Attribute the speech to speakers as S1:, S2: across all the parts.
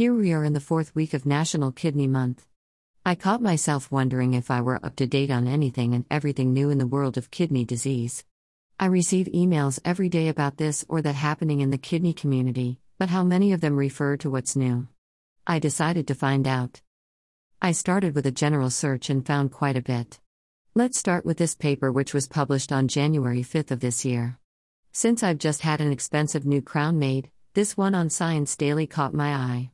S1: Here we are in the fourth week of National Kidney Month. I caught myself wondering if I were up to date on anything and everything new in the world of kidney disease. I receive emails every day about this or that happening in the kidney community, but how many of them refer to what's new? I decided to find out. I started with a general search and found quite a bit. Let's start with this paper, which was published on January 5th of this year. Since I've just had an expensive new crown made, this one on Science Daily caught my eye.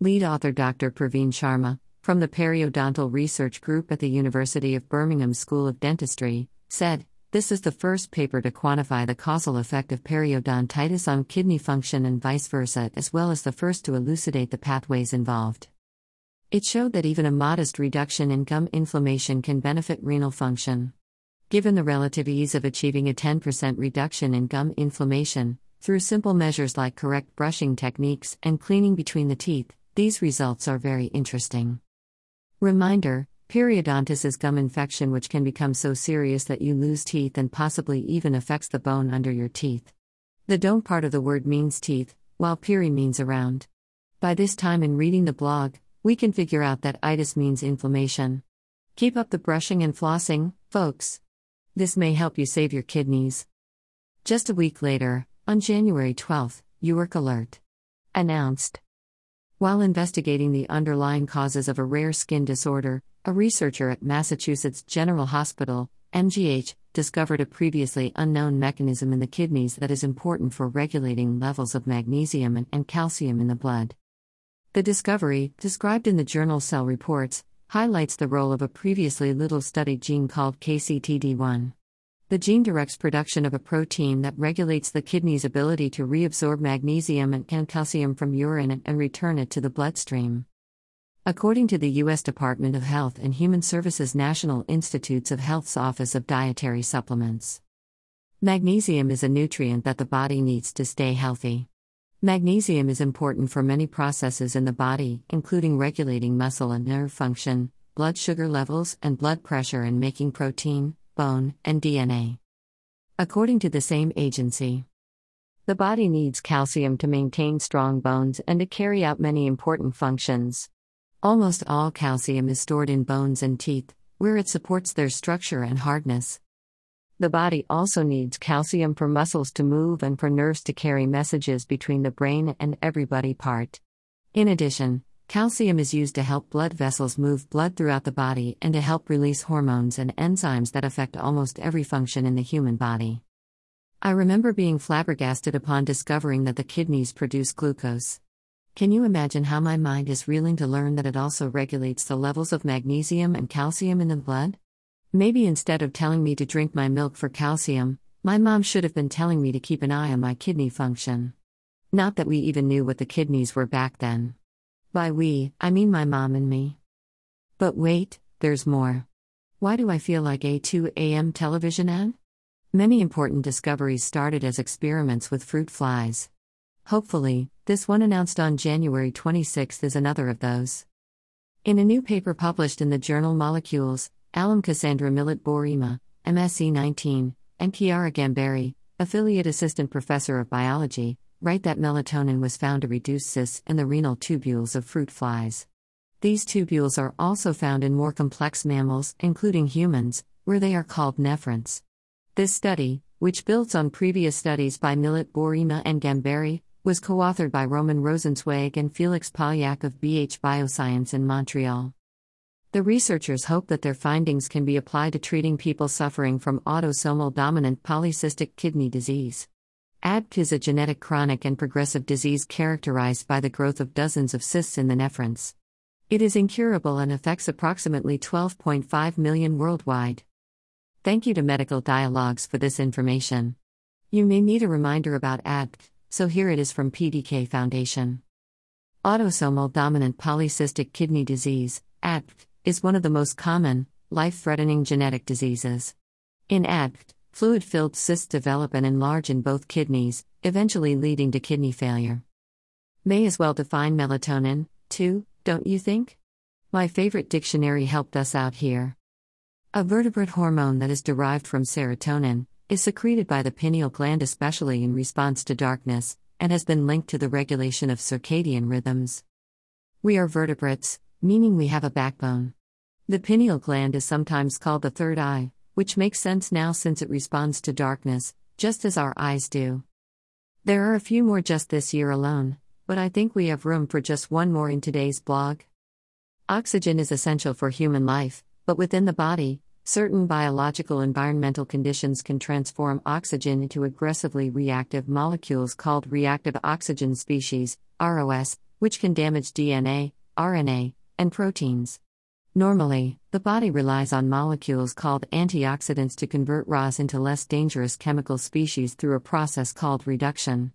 S1: Lead author Dr. Praveen Sharma, from the Periodontal Research Group at the University of Birmingham School of Dentistry, said, This is the first paper to quantify the causal effect of periodontitis on kidney function and vice versa, as well as the first to elucidate the pathways involved. It showed that even a modest reduction in gum inflammation can benefit renal function. Given the relative ease of achieving a 10% reduction in gum inflammation, through simple measures like correct brushing techniques and cleaning between the teeth, these results are very interesting. Reminder Periodontitis is gum infection which can become so serious that you lose teeth and possibly even affects the bone under your teeth. The don't part of the word means teeth, while peri means around. By this time in reading the blog, we can figure out that itis means inflammation. Keep up the brushing and flossing, folks. This may help you save your kidneys. Just a week later, on January 12, EurekAlert announced while investigating the underlying causes of a rare skin disorder, a researcher at Massachusetts General Hospital, MGH, discovered a previously unknown mechanism in the kidneys that is important for regulating levels of magnesium and, and calcium in the blood. The discovery, described in the journal Cell Reports, highlights the role of a previously little studied gene called KCTD1. The gene directs production of a protein that regulates the kidney's ability to reabsorb magnesium and calcium from urine and return it to the bloodstream. According to the U.S. Department of Health and Human Services National Institutes of Health's Office of Dietary Supplements, magnesium is a nutrient that the body needs to stay healthy. Magnesium is important for many processes in the body, including regulating muscle and nerve function, blood sugar levels, and blood pressure, and making protein, bone, and DNA. According to the same agency, the body needs calcium to maintain strong bones and to carry out many important functions. Almost all calcium is stored in bones and teeth, where it supports their structure and hardness. The body also needs calcium for muscles to move and for nerves to carry messages between the brain and every body part. In addition, Calcium is used to help blood vessels move blood throughout the body and to help release hormones and enzymes that affect almost every function in the human body. I remember being flabbergasted upon discovering that the kidneys produce glucose. Can you imagine how my mind is reeling to learn that it also regulates the levels of magnesium and calcium in the blood? Maybe instead of telling me to drink my milk for calcium, my mom should have been telling me to keep an eye on my kidney function. Not that we even knew what the kidneys were back then. By we, I mean my mom and me. But wait, there's more. Why do I feel like a 2 a.m. television ad? Many important discoveries started as experiments with fruit flies. Hopefully, this one announced on January 26 is another of those. In a new paper published in the journal Molecules, Alum Cassandra Millet Boureima, MSc 19, and Chiara Gamberi, affiliate assistant professor of biology, write that melatonin was found to reduce cysts in the renal tubules of fruit flies. These tubules are also found in more complex mammals, including humans, where they are called nephrons. This study, which builds on previous studies by Millet Boureima and Gamberi, was co authored by Roman Rosenzweig and Felix Polyak of BH Bioscience in Montreal. The researchers hope that their findings can be applied to treating people suffering from autosomal dominant polycystic kidney disease. ADP is a genetic chronic and progressive disease characterized by the growth of dozens of cysts in the nephrons. It is incurable and affects approximately 12.5 million worldwide. Thank you to Medical Dialogues for this information. You may need a reminder about ADP, so here it is from PKD Foundation. Autosomal dominant polycystic kidney disease, ADP, is one of the most common, life threatening genetic diseases. In ADP, Fluid filled cysts develop and enlarge in both kidneys, eventually leading to kidney failure. May as well define melatonin, too, don't you think? My favorite dictionary helped us out here. A vertebrate hormone that is derived from serotonin, is secreted by the pineal gland especially in response to darkness, and has been linked to the regulation of circadian rhythms. We are vertebrates, meaning we have a backbone. The pineal gland is sometimes called the third eye, which makes sense now since it responds to darkness, just as our eyes do. There are a few more just this year alone, but I think we have room for just one more in today's blog. Oxygen is essential for human life, but within the body, certain biological environmental conditions can transform oxygen into aggressively reactive molecules called reactive oxygen species, ROS, which can damage DNA, RNA, and proteins. Normally, the body relies on molecules called antioxidants to convert ROS into less dangerous chemical species through a process called reduction.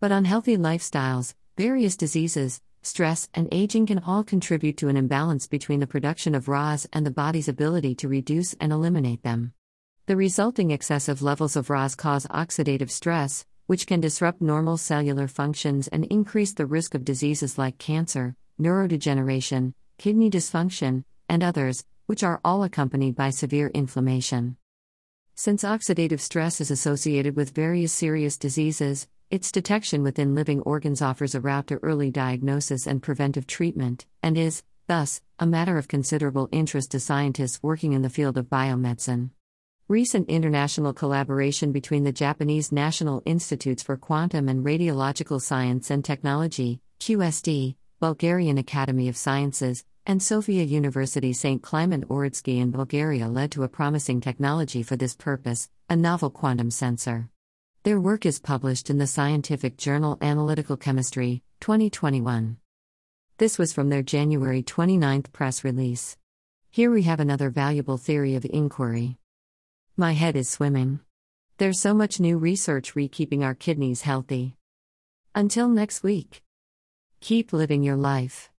S1: But unhealthy lifestyles, various diseases, stress, and aging can all contribute to an imbalance between the production of ROS and the body's ability to reduce and eliminate them. The resulting excessive levels of ROS cause oxidative stress, which can disrupt normal cellular functions and increase the risk of diseases like cancer, neurodegeneration, kidney dysfunction, and others, which are all accompanied by severe inflammation. Since oxidative stress is associated with various serious diseases, its detection within living organs offers a route to early diagnosis and preventive treatment, and is, thus, a matter of considerable interest to scientists working in the field of biomedicine. Recent international collaboration between the Japanese National Institutes for Quantum and Radiological Science and Technology, QST, Bulgarian Academy of Sciences, and Sofia University St. Clement Ohridski in Bulgaria led to a promising technology for this purpose, a novel quantum sensor. Their work is published in the scientific journal Analytical Chemistry, 2021. This was from their January 29 press release. Here we have another valuable theory of inquiry. My head is swimming. There's so much new research re keeping our kidneys healthy. Until next week. Keep living your life.